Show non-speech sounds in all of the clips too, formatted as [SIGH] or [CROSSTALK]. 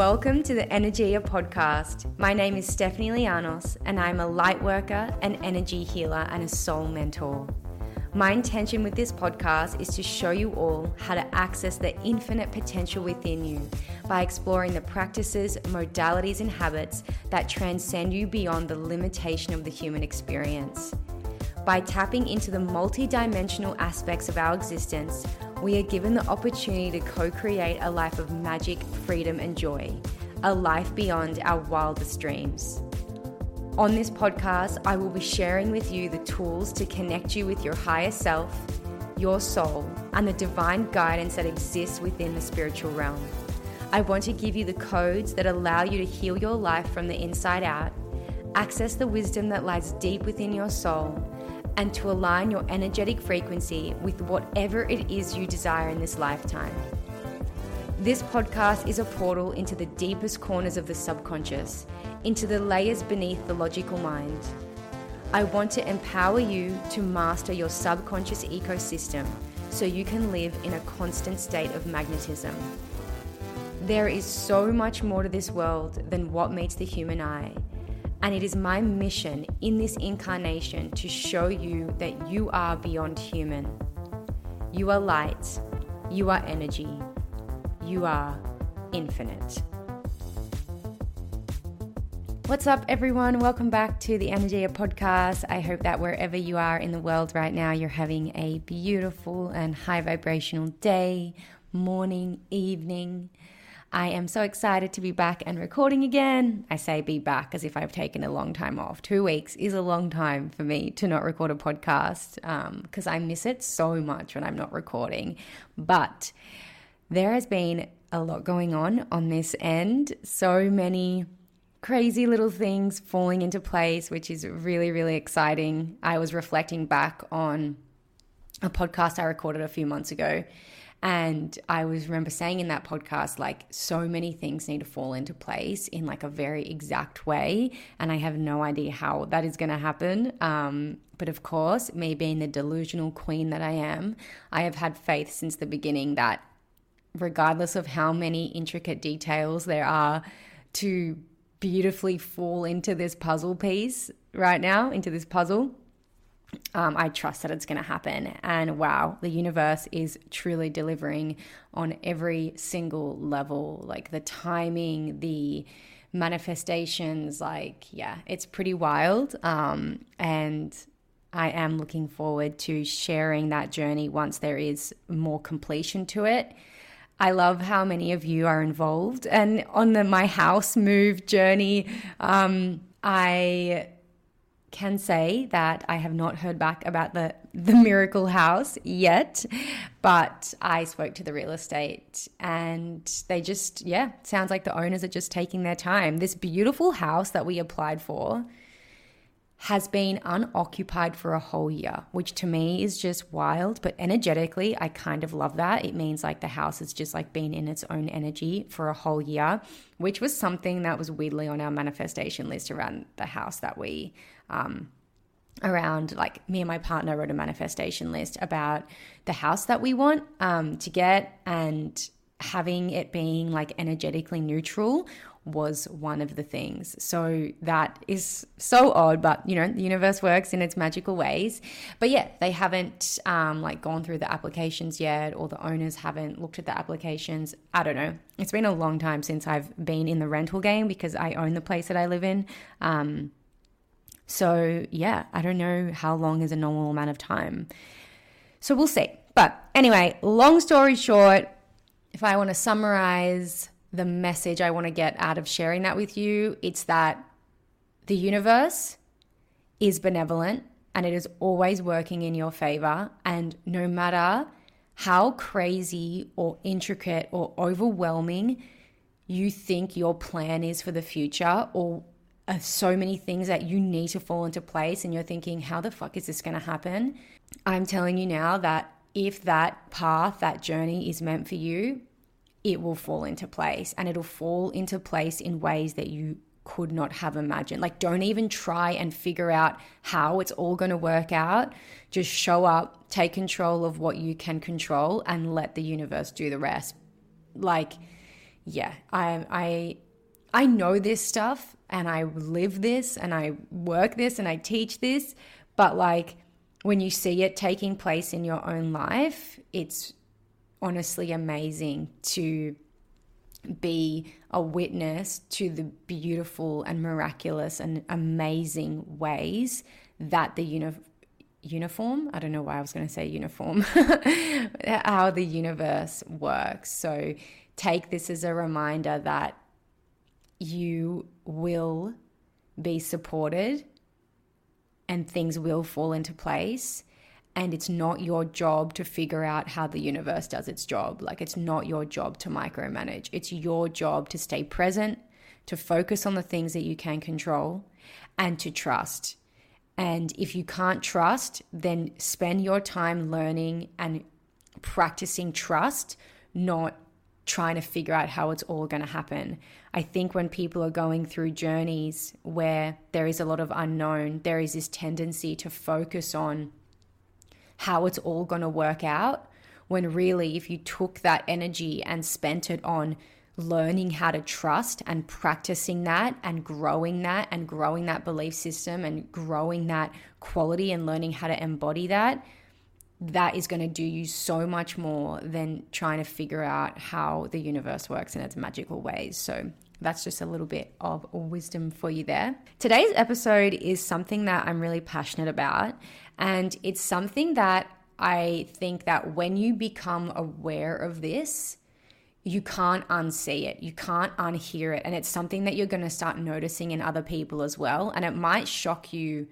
Welcome to the Energia podcast. My name is Stephanie Lianos, and I'm a light worker, an energy healer, and a soul mentor. My intention with this podcast is to show you all how to access the infinite potential within you by exploring the practices, modalities, and habits that transcend you beyond the limitation of the human experience. By tapping into the multidimensional aspects of our existence, we are given the opportunity to co create a life of magic, freedom, and joy, a life beyond our wildest dreams. On this podcast, I will be sharing with you the tools to connect you with your higher self, your soul, and the divine guidance that exists within the spiritual realm. I want to give you the codes that allow you to heal your life from the inside out, access the wisdom that lies deep within your soul, and to align your energetic frequency with whatever it is you desire in this lifetime. This podcast is a portal into the deepest corners of the subconscious, into the layers beneath the logical mind. I want to empower you to master your subconscious ecosystem so you can live in a constant state of magnetism. There is so much more to this world than what meets the human eye. And it is my mission in this incarnation to show you that you are beyond human. You are light. You are energy. You are infinite. What's up, everyone? Welcome back to the Energia podcast. I hope that wherever you are in the world right now, you're having a beautiful and high vibrational day, morning, evening. I am so excited to be back and recording again. I say be back as if I've taken a long time off. Two weeks is a long time for me to not record a podcast because um, I miss it so much when I'm not recording. But there has been a lot going on on this end. So many crazy little things falling into place, which is really, really exciting. I was reflecting back on a podcast I recorded a few months ago and I was remember saying in that podcast, like, so many things need to fall into place in like a very exact way. And I have no idea how that is going to happen. Um, but of course, me being the delusional queen that I am, I have had faith since the beginning that regardless of how many intricate details there are to beautifully fall into this puzzle piece right now, into this puzzle, um, I trust that it's going to happen. And wow, the universe is truly delivering on every single level like the timing, the manifestations. Like, yeah, it's pretty wild. Um, and I am looking forward to sharing that journey once there is more completion to it. I love how many of you are involved. And on the my house move journey, um, I can say that I have not heard back about the the miracle house yet, but I spoke to the real estate and they just yeah, sounds like the owners are just taking their time. This beautiful house that we applied for has been unoccupied for a whole year, which to me is just wild. But energetically, I kind of love that. It means like the house has just like been in its own energy for a whole year, which was something that was weirdly on our manifestation list around the house that we, um, around like me and my partner wrote a manifestation list about the house that we want um, to get and having it being like energetically neutral was one of the things. So that is so odd, but you know, the universe works in its magical ways. But yeah, they haven't um, like gone through the applications yet, or the owners haven't looked at the applications. I don't know. It's been a long time since I've been in the rental game because I own the place that I live in. Um, so yeah, I don't know how long is a normal amount of time. So we'll see. But anyway, long story short, if I want to summarize the message I want to get out of sharing that with you. It's that the universe is benevolent and it is always working in your favor. And no matter how crazy or intricate or overwhelming you think your plan is for the future, or so many things that you need to fall into place, and you're thinking, how the fuck is this going to happen? I'm telling you now that if that path, that journey is meant for you, it will fall into place and it'll fall into place in ways that you could not have imagined. Like, don't even try and figure out how it's all going to work out. Just show up, take control of what you can control, and let the universe do the rest. Like, yeah, I I I know this stuff and I live this and I work this and I teach this, but like when you see it taking place in your own life, it's honestly amazing to be a witness to the beautiful and miraculous and amazing ways that the uni- uniform, I don't know why I was going to say uniform, [LAUGHS] how the universe works. So take this as a reminder that you will be supported and things will fall into place. And it's not your job to figure out how the universe does its job. Like, it's not your job to micromanage. It's your job to stay present, to focus on the things that you can control, and to trust. And if you can't trust, then spend your time learning and practicing trust, not trying to figure out how it's all going to happen. I think when people are going through journeys where there is a lot of unknown, there is this tendency to focus on how it's all going to work out. When really, if you took that energy and spent it on learning how to trust and practicing that and growing that and growing that belief system and growing that quality and learning how to embody that, that is going to do you so much more than trying to figure out how the universe works in its magical ways. So, that's just a little bit of wisdom for you there. Today's episode is something that I'm really passionate about, and it's something that I think that when you become aware of this, you can't unsee it. You can't unhear it. And it's something that you're going to start noticing in other people as well. And it might shock you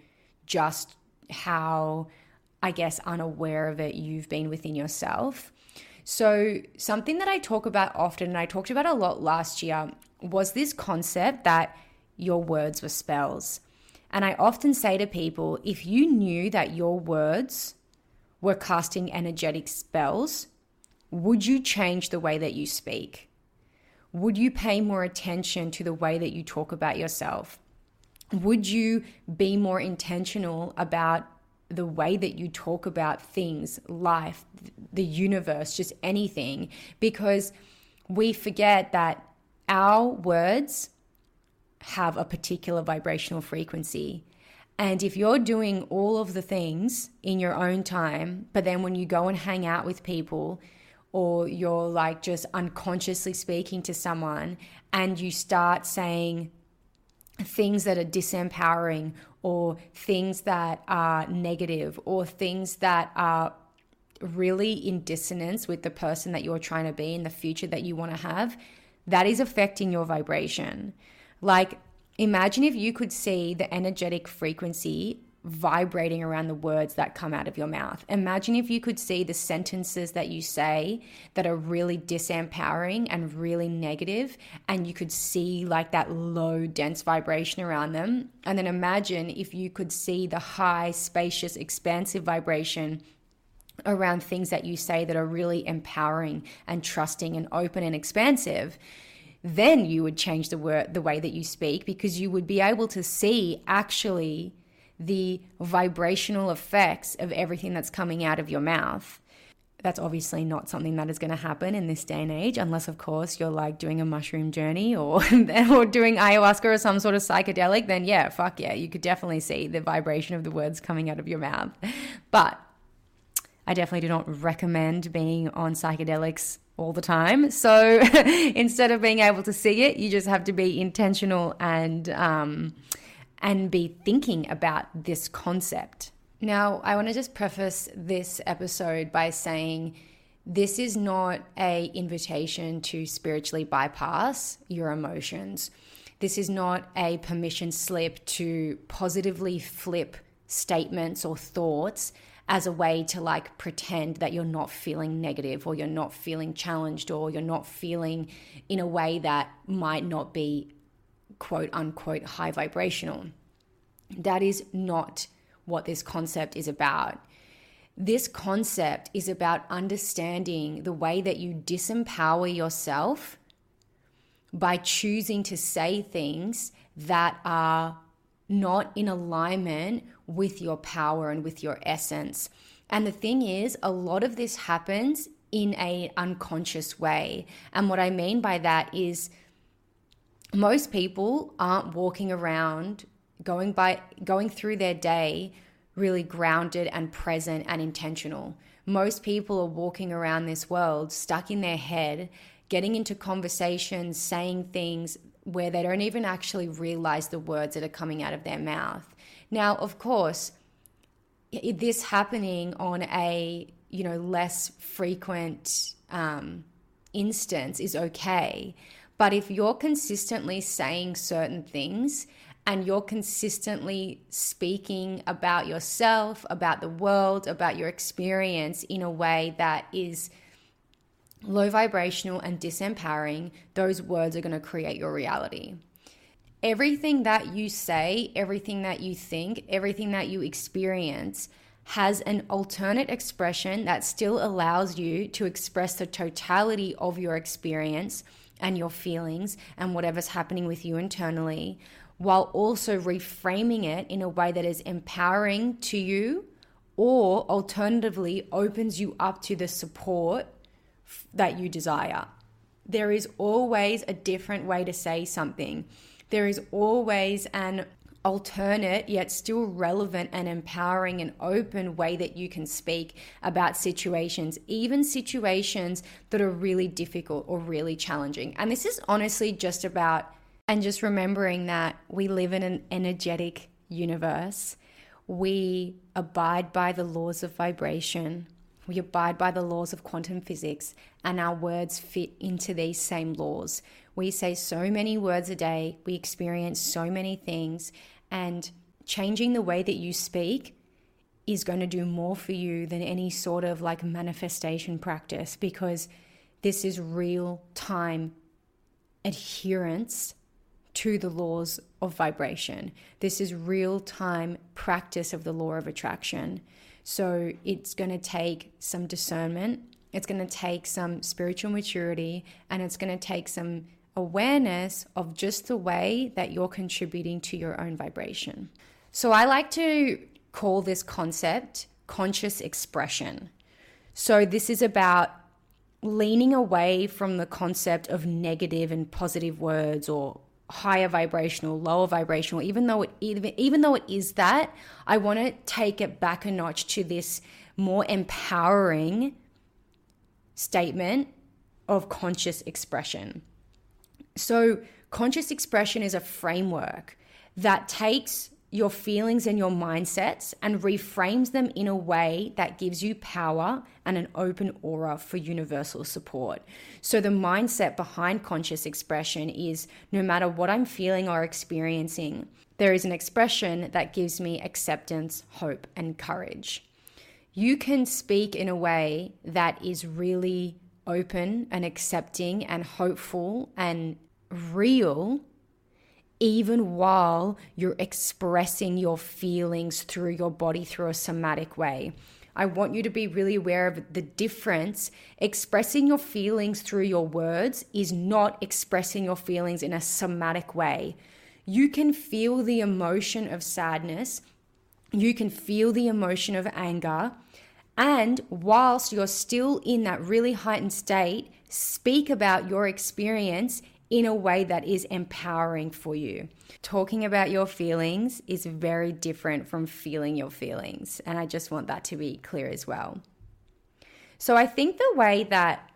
just how I guess, unaware of it you've been within yourself. So, something that I talk about often, and I talked about a lot last year, was this concept that your words were spells. And I often say to people if you knew that your words were casting energetic spells, would you change the way that you speak? Would you pay more attention to the way that you talk about yourself? Would you be more intentional about the way that you talk about things, life, the universe, just anything, because we forget that our words have a particular vibrational frequency. And if you're doing all of the things in your own time, but then when you go and hang out with people, or you're like just unconsciously speaking to someone and you start saying things that are disempowering or things that are negative or things that are really in dissonance with the person that you're trying to be in the future that you want to have, that is affecting your vibration. Like, imagine if you could see the energetic frequency vibrating around the words that come out of your mouth. Imagine if you could see the sentences that you say that are really disempowering and really negative, and you could see like that low, dense vibration around them. And then imagine if you could see the high, spacious, expansive vibration around things that you say that are really empowering and trusting and open and expansive then you would change the word the way that you speak because you would be able to see actually the vibrational effects of everything that's coming out of your mouth. That's obviously not something that is going to happen in this day and age, unless, of course, you're like doing a mushroom journey or, [LAUGHS] or doing ayahuasca or some sort of psychedelic. Then, yeah, fuck yeah, you could definitely see the vibration of the words coming out of your mouth. But I definitely do not recommend being on psychedelics all the time. So [LAUGHS] instead of being able to see it, you just have to be intentional and um, and be thinking about this concept. Now, I want to just preface this episode by saying this is not a invitation to spiritually bypass your emotions. This is not a permission slip to positively flip statements or thoughts as a way to like pretend that you're not feeling negative or you're not feeling challenged or you're not feeling in a way that might not be quote unquote high vibrational. That is not what this concept is about. This concept is about understanding the way that you disempower yourself by choosing to say things that are not in alignment with your power and with your essence. And the thing is, a lot of this happens in a unconscious way. And what I mean by that is most people aren't walking around going by going through their day really grounded and present and intentional. Most people are walking around this world stuck in their head, getting into conversations, saying things where they don't even actually realize the words that are coming out of their mouth. Now, of course, this happening on a you know less frequent um, instance is okay but if you're consistently saying certain things and you're consistently speaking about yourself, about the world, about your experience in a way that is low vibrational and disempowering, those words are going to create your reality. Everything that you say, everything that you think, everything that you experience has an alternate expression that still allows you to express the totality of your experience and your feelings and whatever's happening with you internally while also reframing it in a way that is empowering to you or alternatively opens you up to the support that you desire. There is always a different way to say something. There is always an alternate yet still relevant and empowering and open way that you can speak about situations, even situations that are really difficult or really challenging. And this is honestly just about and just remembering that we live in an energetic universe. We abide by the laws of vibration. We abide by the laws of quantum physics, and our words fit into these same laws. We say so many words a day, we experience so many things, and changing the way that you speak is going to do more for you than any sort of like manifestation practice because this is real time adherence to the laws of vibration. This is real time practice of the law of attraction. So it's going to take some discernment, it's going to take some spiritual maturity, and it's going to take some awareness of just the way that you're contributing to your own vibration. So I like to call this concept conscious expression. So this is about leaning away from the concept of negative and positive words or higher vibrational, lower vibrational, even though it even, even though it is that, I want to take it back a notch to this more empowering statement of conscious expression. So, conscious expression is a framework that takes your feelings and your mindsets and reframes them in a way that gives you power and an open aura for universal support. So, the mindset behind conscious expression is no matter what I'm feeling or experiencing, there is an expression that gives me acceptance, hope, and courage. You can speak in a way that is really open and accepting and hopeful and real even while you're expressing your feelings through your body through a somatic way. I want you to be really aware of the difference. Expressing your feelings through your words is not expressing your feelings in a somatic way. You can feel the emotion of sadness, you can feel the emotion of anger, and whilst you're still in that really heightened state, speak about your experience in a way that is empowering for you. Talking about your feelings is very different from feeling your feelings. And I just want that to be clear as well. So I think the way that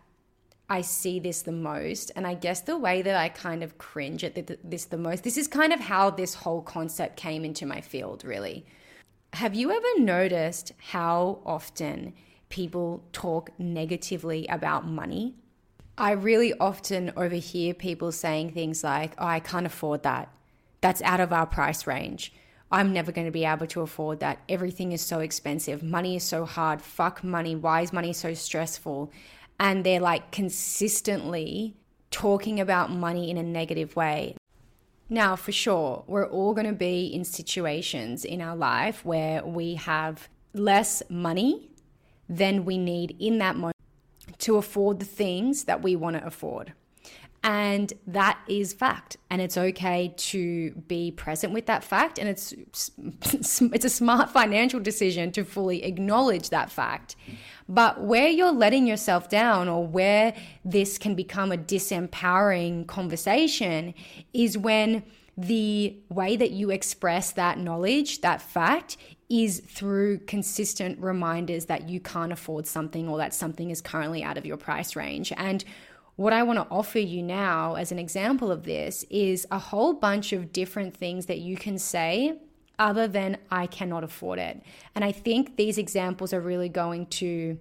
I see this the most, and I guess the way that I kind of cringe at this the most, this is kind of how this whole concept came into my field, really. Have you ever noticed how often people talk negatively about money? I really often overhear people saying things like, oh, I can't afford that. That's out of our price range. I'm never going to be able to afford that. Everything is so expensive. Money is so hard. Fuck money. Why is money so stressful? And they're like consistently talking about money in a negative way. Now, for sure, we're all going to be in situations in our life where we have less money than we need in that moment to afford the things that we want to afford. And that is fact. And it's okay to be present with that fact. And it's, [LAUGHS] it's a smart financial decision to fully acknowledge that fact. But where you're letting yourself down or where this can become a disempowering conversation is when the way that you express that knowledge, that fact, is through consistent reminders that you can't afford something or that something is currently out of your price range. And what I want to offer you now, as an example of this, is a whole bunch of different things that you can say other than I cannot afford it. And I think these examples are really going to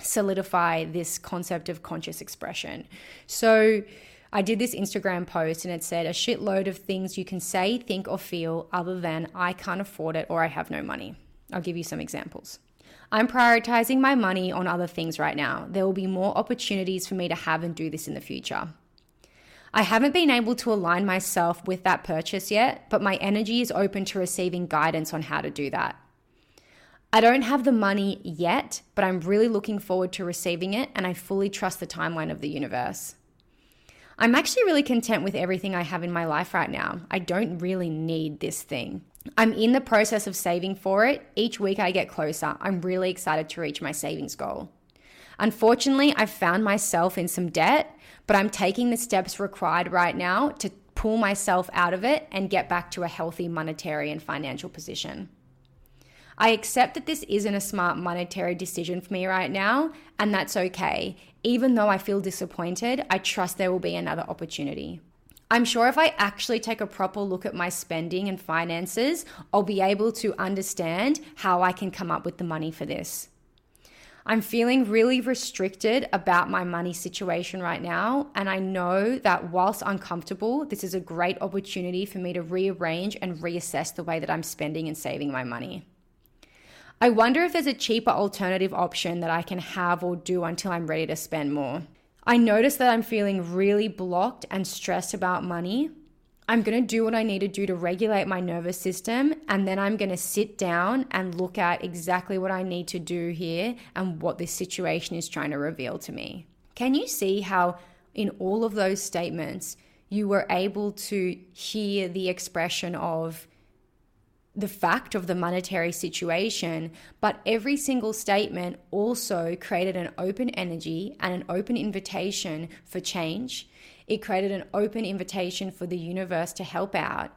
solidify this concept of conscious expression. So, I did this Instagram post and it said a shitload of things you can say, think, or feel other than I can't afford it or I have no money. I'll give you some examples. I'm prioritizing my money on other things right now. There will be more opportunities for me to have and do this in the future. I haven't been able to align myself with that purchase yet, but my energy is open to receiving guidance on how to do that. I don't have the money yet, but I'm really looking forward to receiving it, and I fully trust the timeline of the universe. I'm actually really content with everything I have in my life right now. I don't really need this thing. I'm in the process of saving for it. Each week I get closer. I'm really excited to reach my savings goal. Unfortunately, I've found myself in some debt, but I'm taking the steps required right now to pull myself out of it and get back to a healthy monetary and financial position. I accept that this isn't a smart monetary decision for me right now, and that's okay. Even though I feel disappointed, I trust there will be another opportunity. I'm sure if I actually take a proper look at my spending and finances, I'll be able to understand how I can come up with the money for this. I'm feeling really restricted about my money situation right now. And I know that whilst uncomfortable, this is a great opportunity for me to rearrange and reassess the way that I'm spending and saving my money. I wonder if there's a cheaper alternative option that I can have or do until I'm ready to spend more. I notice that I'm feeling really blocked and stressed about money. I'm going to do what I need to do to regulate my nervous system, and then I'm going to sit down and look at exactly what I need to do here and what this situation is trying to reveal to me. Can you see how, in all of those statements, you were able to hear the expression of the fact of the monetary situation, but every single statement also created an open energy and an open invitation for change. It created an open invitation for the universe to help out.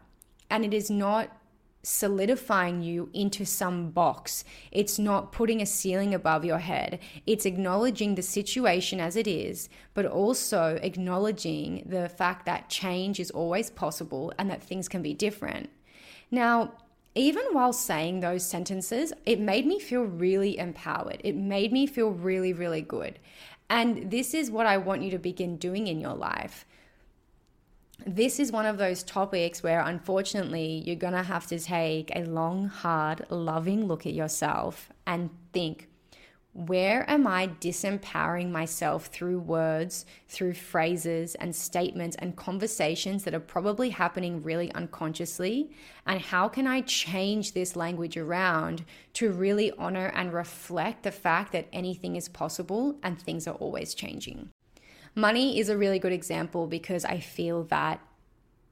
And it is not solidifying you into some box. It's not putting a ceiling above your head. It's acknowledging the situation as it is, but also acknowledging the fact that change is always possible and that things can be different. Now, even while saying those sentences, it made me feel really empowered. It made me feel really, really good. And this is what I want you to begin doing in your life. This is one of those topics where, unfortunately, you're going to have to take a long, hard, loving look at yourself and think where am I disempowering myself through words, through phrases and statements and conversations that are probably happening really unconsciously? And how can I change this language around to really honor and reflect the fact that anything is possible and things are always changing? Money is a really good example because I feel that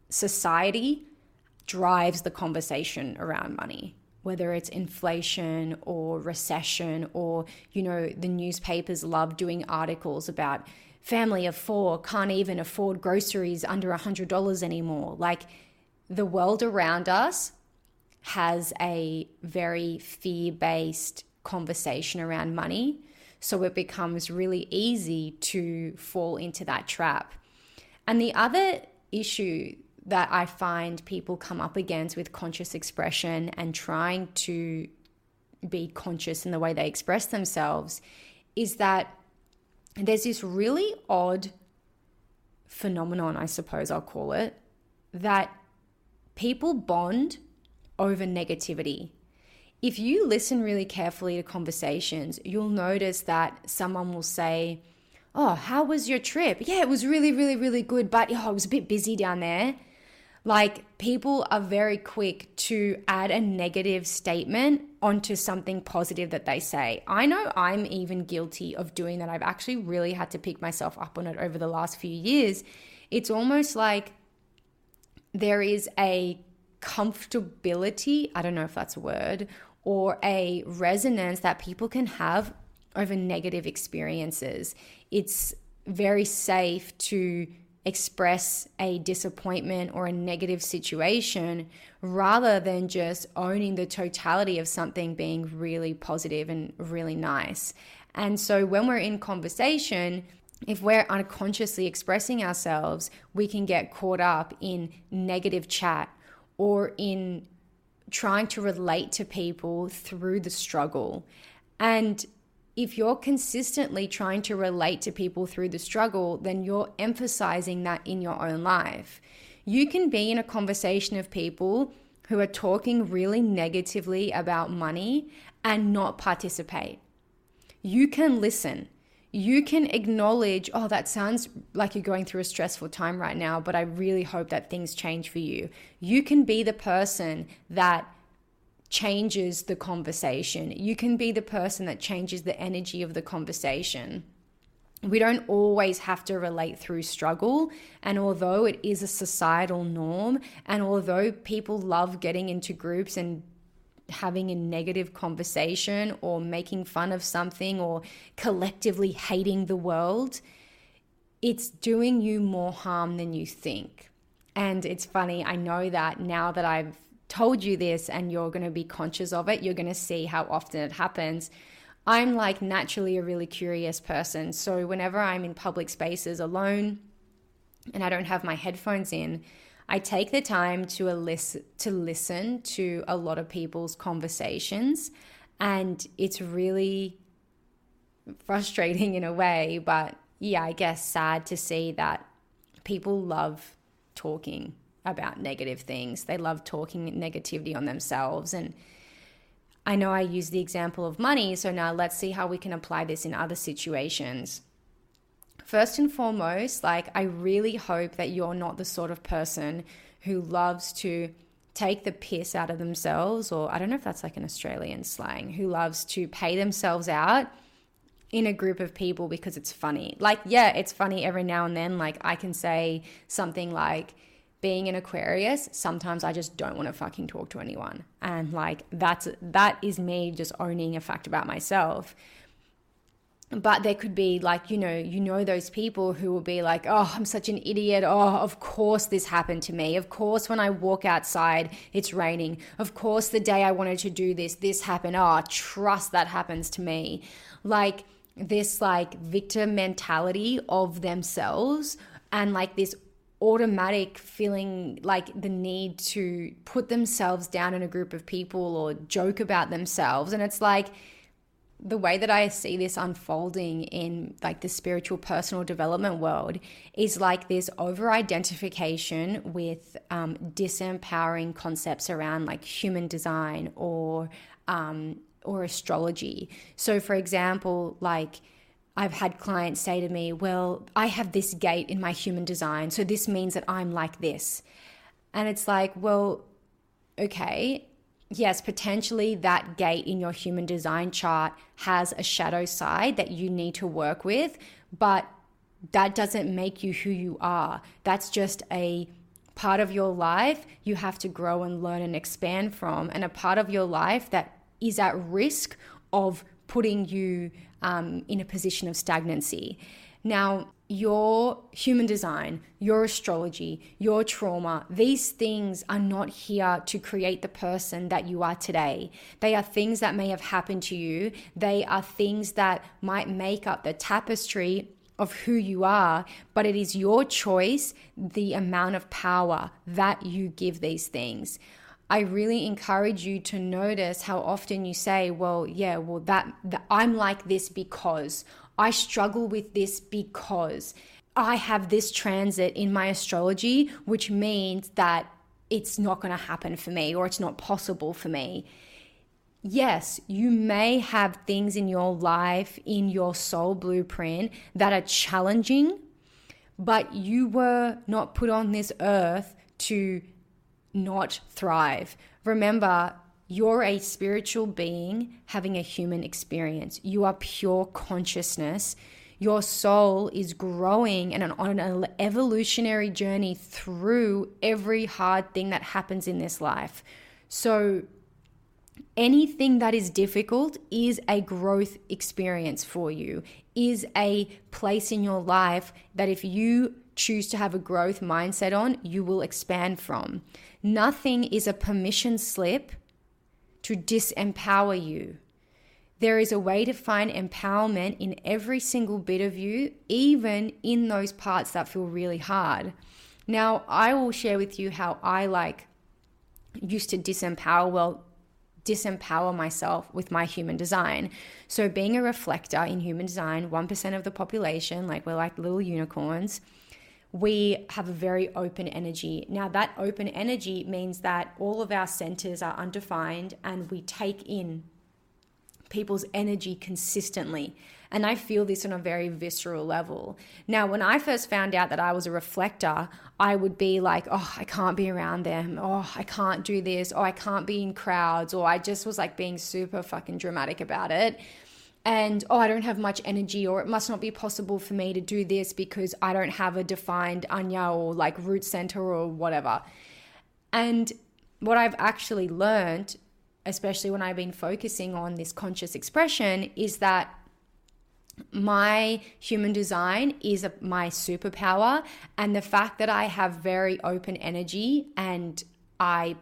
society drives the conversation around money whether it's inflation or recession or you know the newspapers love doing articles about family of 4 can't even afford groceries under a $100 anymore. Like the world around us has a very fear-based conversation around money so it becomes really easy to fall into that trap. And the other issue that I find people come up against with conscious expression and trying to be conscious in the way they express themselves is that there's this really odd phenomenon, I suppose I'll call it, that people bond over negativity. If you listen really carefully to conversations, you'll notice that someone will say, Oh, how was your trip? Yeah, it was really, really, really good, but oh, I was a bit busy down there. Like people are very quick to add a negative statement onto something positive that they say. I know I'm even guilty of doing that. I've actually really had to pick myself up on it over the last few years. it's almost like there is a comfortability, I don't know if that's a word, or a resonance that people can have over negative experiences. It's very safe to express a disappointment or a negative situation rather than just owning the totality of something being really positive and really nice. And so when we're in conversation, if we're unconsciously expressing ourselves, we can get caught up in negative chat or in trying to relate to people through the struggle. And if you're consistently trying to relate to people through the struggle, then you're emphasizing that in your own life. You can be in a conversation of people who are talking really negatively about money and not participate. You can listen. You can acknowledge, oh, that sounds like you're going through a stressful time right now, but I really hope that things change for you. You can be the person that changes the conversation. You can be the person that changes the energy of the conversation. We don't always have to relate through struggle. And although it is a societal norm, and although people love getting into groups and having a negative conversation or making fun of something or collectively hating the world, it's doing you more harm than you think. And it's funny, I know that now that I've told you this and you're going to be conscious of it, you're going to see how often it happens. I'm like naturally a really curious person. So whenever I'm in public spaces alone and I don't have my headphones in, I take the time to listen to listen to a lot of people's conversations and it's really frustrating in a way, but yeah, I guess sad to see that people love talking about negative things. They love talking negativity on themselves. And I know I use the example of money, so now let's see how we can apply this in other situations. First and foremost, like, I really hope that you're not the sort of person who loves to take the piss out of themselves, or I don't know if that's like an Australian slang, who loves to pay themselves out in a group of people because it's funny. Like, yeah, it's funny every now and then. Like, I can say something like, being an Aquarius, sometimes I just don't want to fucking talk to anyone. And like that's that is me just owning a fact about myself. But there could be like, you know, you know those people who will be like, "Oh, I'm such an idiot. Oh, of course this happened to me. Of course when I walk outside, it's raining. Of course the day I wanted to do this, this happened. Oh, trust that happens to me." Like this like victim mentality of themselves and like this automatic feeling like the need to put themselves down in a group of people or joke about themselves and it's like the way that I see this unfolding in like the spiritual personal development world is like this over identification with um, disempowering concepts around like human design or um, or astrology. So, for example, like I've had clients say to me, Well, I have this gate in my human design, so this means that I'm like this. And it's like, Well, okay, yes, potentially that gate in your human design chart has a shadow side that you need to work with, but that doesn't make you who you are. That's just a part of your life you have to grow and learn and expand from, and a part of your life that is at risk of putting you um, in a position of stagnancy. Now, your human design, your astrology, your trauma, these things are not here to create the person that you are today. They are things that may have happened to you. They are things that might make up the tapestry of who you are, but it is your choice the amount of power that you give these things. I really encourage you to notice how often you say, well, yeah, well, that, that I'm like this because I struggle with this because I have this transit in my astrology, which means that it's not going to happen for me or it's not possible for me. Yes, you may have things in your life, in your soul blueprint that are challenging, but you were not put on this earth to not thrive. Remember, you're a spiritual being having a human experience. You are pure consciousness. Your soul is growing and on an evolutionary journey through every hard thing that happens in this life. So, anything that is difficult is a growth experience for you, is a place in your life that if you choose to have a growth mindset on, you will expand from. Nothing is a permission slip to disempower you. There is a way to find empowerment in every single bit of you, even in those parts that feel really hard. Now, I will share with you how I like used to disempower well disempower myself with my human design. So being a reflector in human design, 1% of the population, like we're like little unicorns, we have a very open energy. Now, that open energy means that all of our centers are undefined and we take in people's energy consistently. And I feel this on a very visceral level. Now, when I first found out that I was a reflector, I would be like, oh, I can't be around them. Oh, I can't do this. Oh, I can't be in crowds. Or I just was like being super fucking dramatic about it and oh, I don't have much energy, or it must not be possible for me to do this because I don't have a defined Ajna or like root center or whatever. And what I've actually learned, especially when I've been focusing on this conscious expression, is that my human design is a, my superpower. And the fact that I have very open energy and I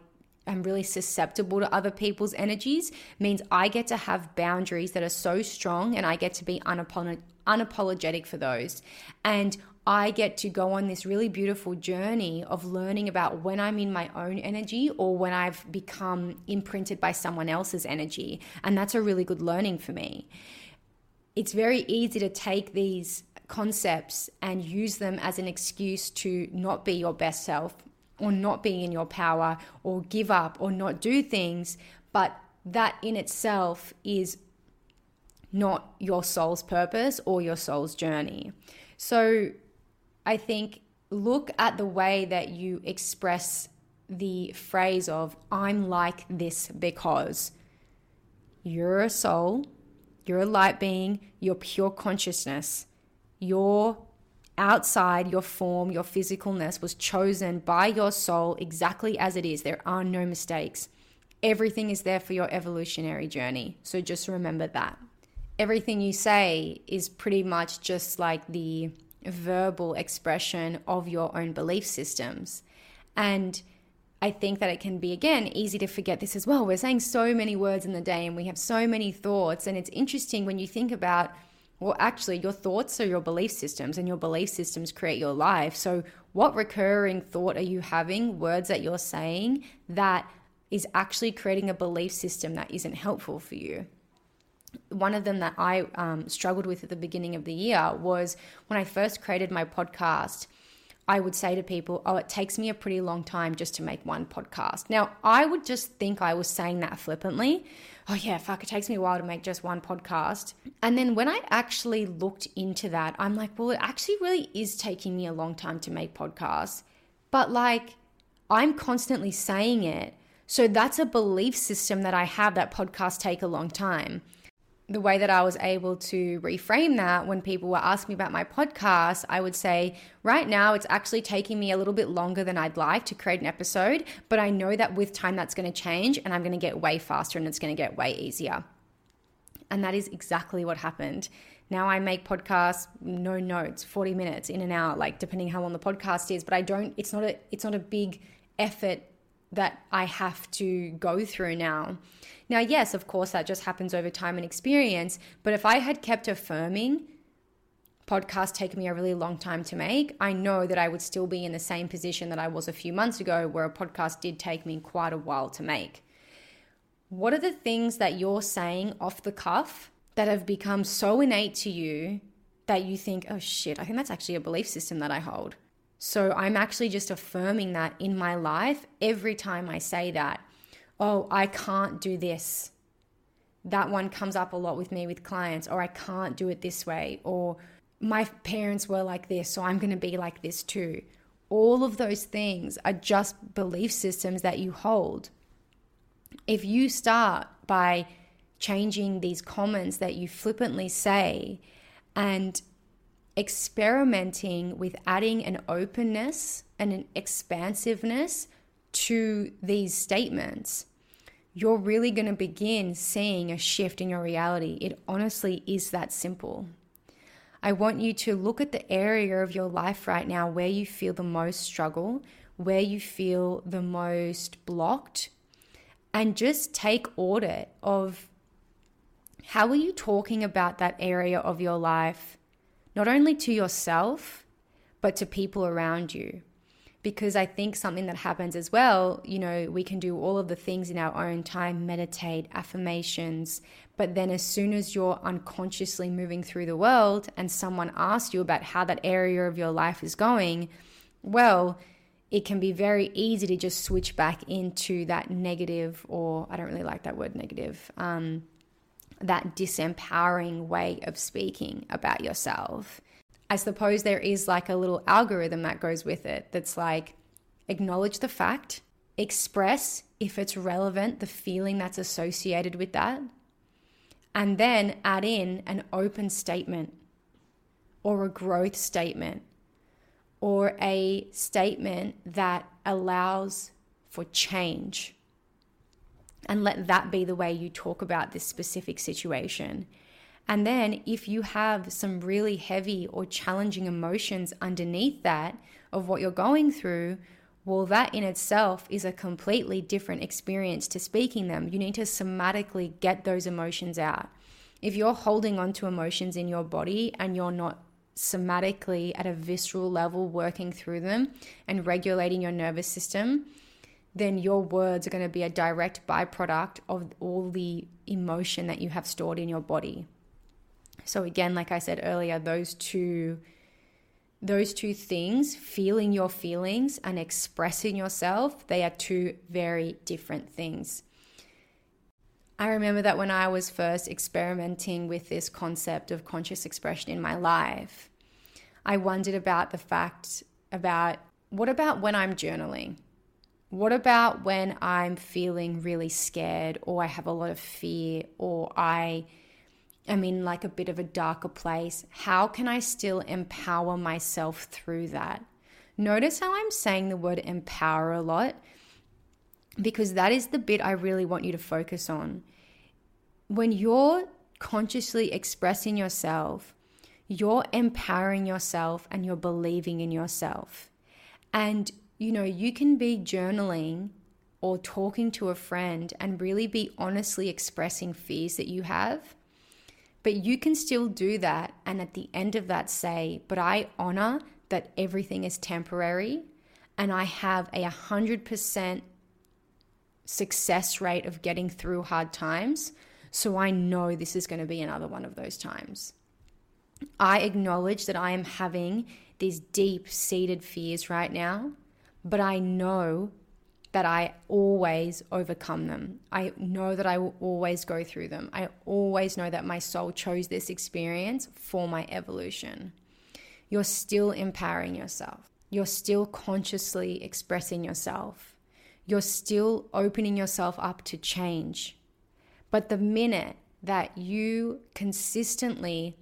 am really susceptible to other people's energies means I get to have boundaries that are so strong and I get to be unapolog- unapologetic for those. And I get to go on this really beautiful journey of learning about when I'm in my own energy or when I've become imprinted by someone else's energy. And that's a really good learning for me. It's very easy to take these concepts and use them as an excuse to not be your best self or not being in your power or give up or not do things, but that in itself is not your soul's purpose or your soul's journey. So I think look at the way that you express the phrase of, I'm like this because you're a soul, you're a light being, you're pure consciousness. Your outside your form, your physicalness was chosen by your soul exactly as it is. There are no mistakes. Everything is there for your evolutionary journey. So just remember that. Everything you say is pretty much just like the verbal expression of your own belief systems. And I think that it can be, again, easy to forget this as well. We're saying so many words in the day and we have so many thoughts. And it's interesting when you think about well, actually, your thoughts are your belief systems, and your belief systems create your life. So, what recurring thought are you having, words that you're saying that is actually creating a belief system that isn't helpful for you? One of them that I um, struggled with at the beginning of the year was when I first created my podcast. I would say to people, Oh, it takes me a pretty long time just to make one podcast. Now, I would just think I was saying that flippantly, oh yeah, fuck, it takes me a while to make just one podcast. And then when I actually looked into that, I'm like, well, it actually really is taking me a long time to make podcasts. But like, I'm constantly saying it. So that's a belief system that I have that podcasts take a long time the way that I was able to reframe that when people were asking me about my podcast, I would say, right now it's actually taking me a little bit longer than I'd like to create an episode, but I know that with time that's going to change and I'm going to get way faster and it's going to get way easier. And that is exactly what happened. Now I make podcasts, no notes, 40 minutes in and out, like depending how long the podcast is, but I don't, it's not a, it's not a big effort that I have to go through now. Now, yes, of course, that just happens over time and experience. But if I had kept affirming, podcast taking me a really long time to make, I know that I would still be in the same position that I was a few months ago, where a podcast did take me quite a while to make. What are the things that you're saying off the cuff that have become so innate to you that you think, oh shit, I think that's actually a belief system that I hold? So I'm actually just affirming that in my life every time I say that. Oh, I can't do this. That one comes up a lot with me with clients, or I can't do it this way, or my parents were like this, so I'm going to be like this too. All of those things are just belief systems that you hold. If you start by changing these comments that you flippantly say and experimenting with adding an openness and an expansiveness to these statements, you're really going to begin seeing a shift in your reality. It honestly is that simple. I want you to look at the area of your life right now where you feel the most struggle, where you feel the most blocked, and just take audit of how are you talking about that area of your life, not only to yourself, but to people around you. Because I think something that happens as well, you know, we can do all of the things in our own time, meditate, affirmations, but then as soon as you're unconsciously moving through the world and someone asks you about how that area of your life is going, well, it can be very easy to just switch back into that negative, or I don't really like that word negative, um, that disempowering way of speaking about yourself. I suppose there is like a little algorithm that goes with it that's like acknowledge the fact, express if it's relevant, the feeling that's associated with that, and then add in an open statement or a growth statement or a statement that allows for change. And let that be the way you talk about this specific situation. And then, if you have some really heavy or challenging emotions underneath that of what you're going through, well, that in itself is a completely different experience to speaking them. You need to somatically get those emotions out. If you're holding on to emotions in your body and you're not somatically at a visceral level working through them and regulating your nervous system, then your words are going to be a direct byproduct of all the emotion that you have stored in your body. So again, like I said earlier, those two those two things, feeling your feelings and expressing yourself, they are two very different things. I remember that when I was first experimenting with this concept of conscious expression in my life, I wondered about the fact about what about when I'm journaling? What about when I'm feeling really scared or I have a lot of fear or I am in like a bit of a darker place, how can I still empower myself through that? Notice how I'm saying the word empower a lot because that is the bit I really want you to focus on. When you're consciously expressing yourself, you're empowering yourself and you're believing in yourself. And you know, you can be journaling or talking to a friend and really be honestly expressing fears that you have but you can still do that. And at the end of that, say, but I honor that everything is temporary and I have a 100% success rate of getting through hard times. So I know this is going to be another one of those times. I acknowledge that I am having these deep seated fears right now, but I know that I always overcome them. I know that I will always go through them. I always know that my soul chose this experience for my evolution. You're still empowering yourself. You're still consciously expressing yourself. You're still opening yourself up to change. But the minute that you consistently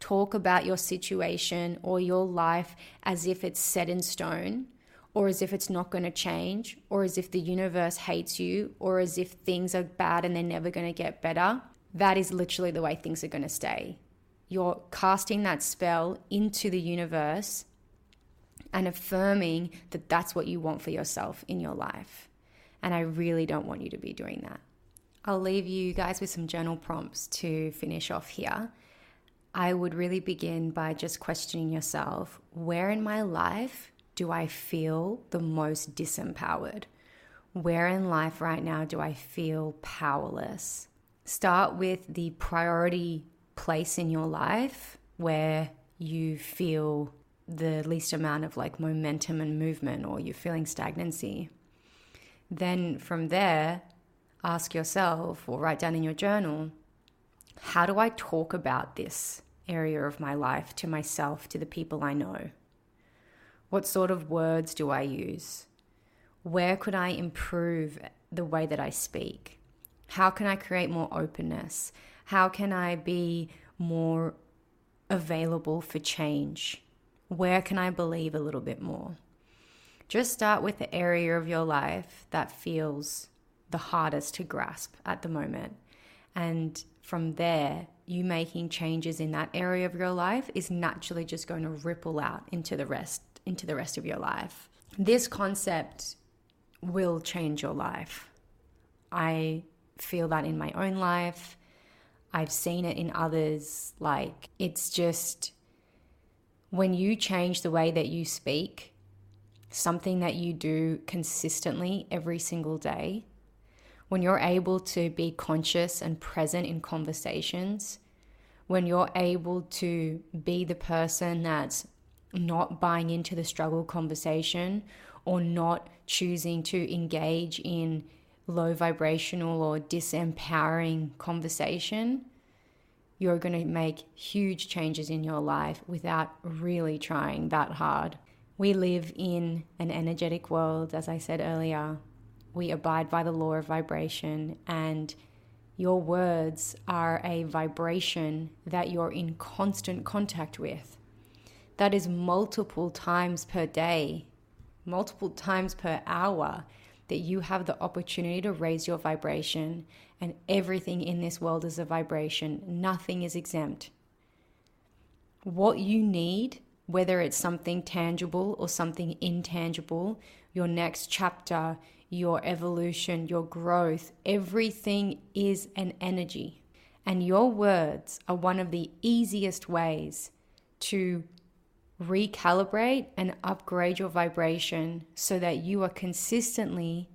talk about your situation or your life as if it's set in stone, or as if it's not going to change, or as if the universe hates you, or as if things are bad and they're never going to get better, that is literally the way things are going to stay. You're casting that spell into the universe and affirming that that's what you want for yourself in your life. And I really don't want you to be doing that. I'll leave you guys with some journal prompts to finish off here. I would really begin by just questioning yourself where in my life do I feel the most disempowered? Where in life right now do I feel powerless? Start with the priority place in your life where you feel the least amount of like momentum and movement or you're feeling stagnancy. Then from there, ask yourself or write down in your journal how do I talk about this area of my life to myself, to the people I know? What sort of words do I use? Where could I improve the way that I speak? How can I create more openness? How can I be more available for change? Where can I believe a little bit more? Just start with the area of your life that feels the hardest to grasp at the moment. And from there, you making changes in that area of your life is naturally just going to ripple out into the rest into the rest of your life. This concept will change your life. I feel that in my own life. I've seen it in others. Like, it's just when you change the way that you speak, something that you do consistently every single day, when you're able to be conscious and present in conversations, when you're able to be the person that's not buying into the struggle conversation or not choosing to engage in low vibrational or disempowering conversation, you're going to make huge changes in your life without really trying that hard. We live in an energetic world, as I said earlier. We abide by the law of vibration, and your words are a vibration that you're in constant contact with. That is multiple times per day, multiple times per hour that you have the opportunity to raise your vibration, and everything in this world is a vibration. Nothing is exempt. What you need, whether it's something tangible or something intangible, your next chapter, your evolution, your growth, everything is an energy. And your words are one of the easiest ways to recalibrate and upgrade your vibration so that you are consistently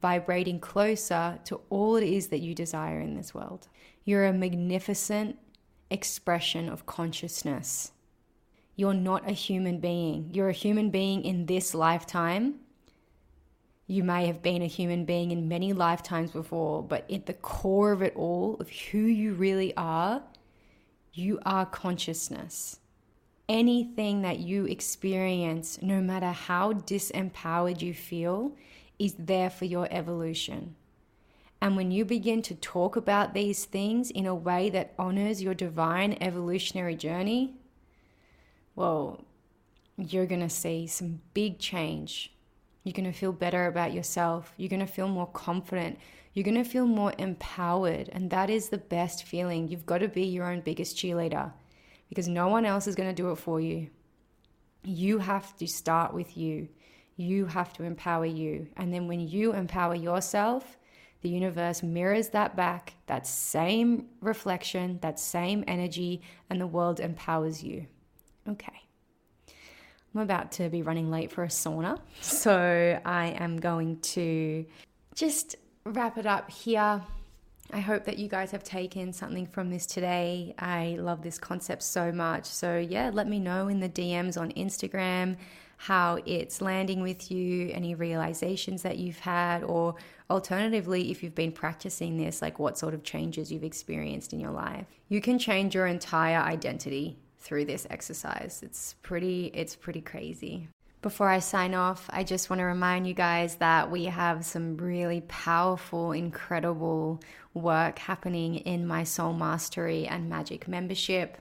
vibrating closer to all it is that you desire in this world. You're a magnificent expression of consciousness. You're not a human being. You're a human being in this lifetime. You may have been a human being in many lifetimes before, but at the core of it all, of who you really are, you are consciousness anything that you experience, no matter how disempowered you feel, is there for your evolution. And when you begin to talk about these things in a way that honors your divine evolutionary journey, well, you're going to see some big change. You're going to feel better about yourself. You're going to feel more confident. You're going to feel more empowered. And that is the best feeling. You've got to be your own biggest cheerleader because no one else is going to do it for you. You have to start with you. You have to empower you. And then when you empower yourself, the universe mirrors that back, that same reflection, that same energy, and the world empowers you. Okay. I'm about to be running late for a sauna, [LAUGHS] so I am going to just wrap it up here. I hope that you guys have taken something from this today. I love this concept so much. So, yeah, let me know in the DMs on Instagram how it's landing with you, any realizations that you've had, or alternatively, if you've been practicing this, like what sort of changes you've experienced in your life. You can change your entire identity through this exercise. It's pretty it's pretty crazy. Before I sign off, I just want to remind you guys that we have some really powerful, incredible work happening in my Soul Mastery and Magic membership.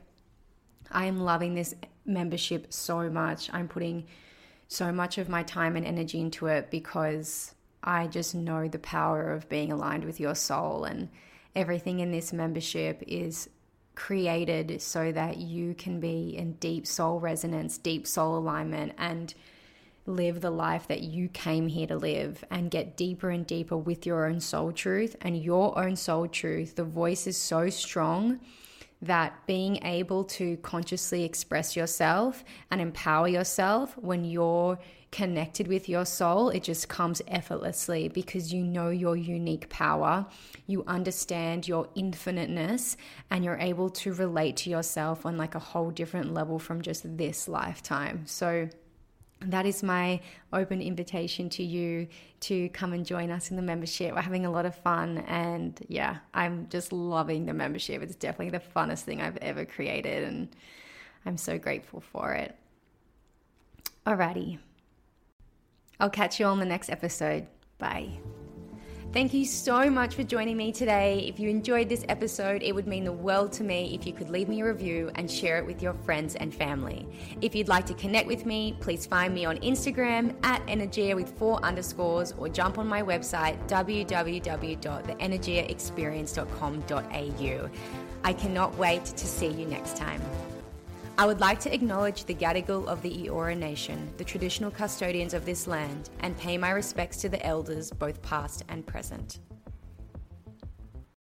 I am loving this membership so much. I'm putting so much of my time and energy into it because I just know the power of being aligned with your soul, and everything in this membership is created so that you can be in deep soul resonance, deep soul alignment, and live the life that you came here to live and get deeper and deeper with your own soul truth. And your own soul truth, the voice is so strong that being able to consciously express yourself and empower yourself when you're connected with your soul, it just comes effortlessly because you know your unique power, you understand your infiniteness, and you're able to relate to yourself on like a whole different level from just this lifetime. So, that is my open invitation to you to come and join us in the membership. We're having a lot of fun, and yeah, I'm just loving the membership. It's definitely the funnest thing I've ever created, and I'm so grateful for it. Alrighty. I'll catch you on the next episode. Bye. Thank you so much for joining me today. If you enjoyed this episode, it would mean the world to me if you could leave me a review and share it with your friends and family. If you'd like to connect with me, please find me on Instagram at Energia with four underscores or jump on my website www.theenergiaexperience.com.au. I cannot wait to see you next time. I would like to acknowledge the Gadigal of the Eora Nation, the traditional custodians of this land, and pay my respects to the elders, both past and present.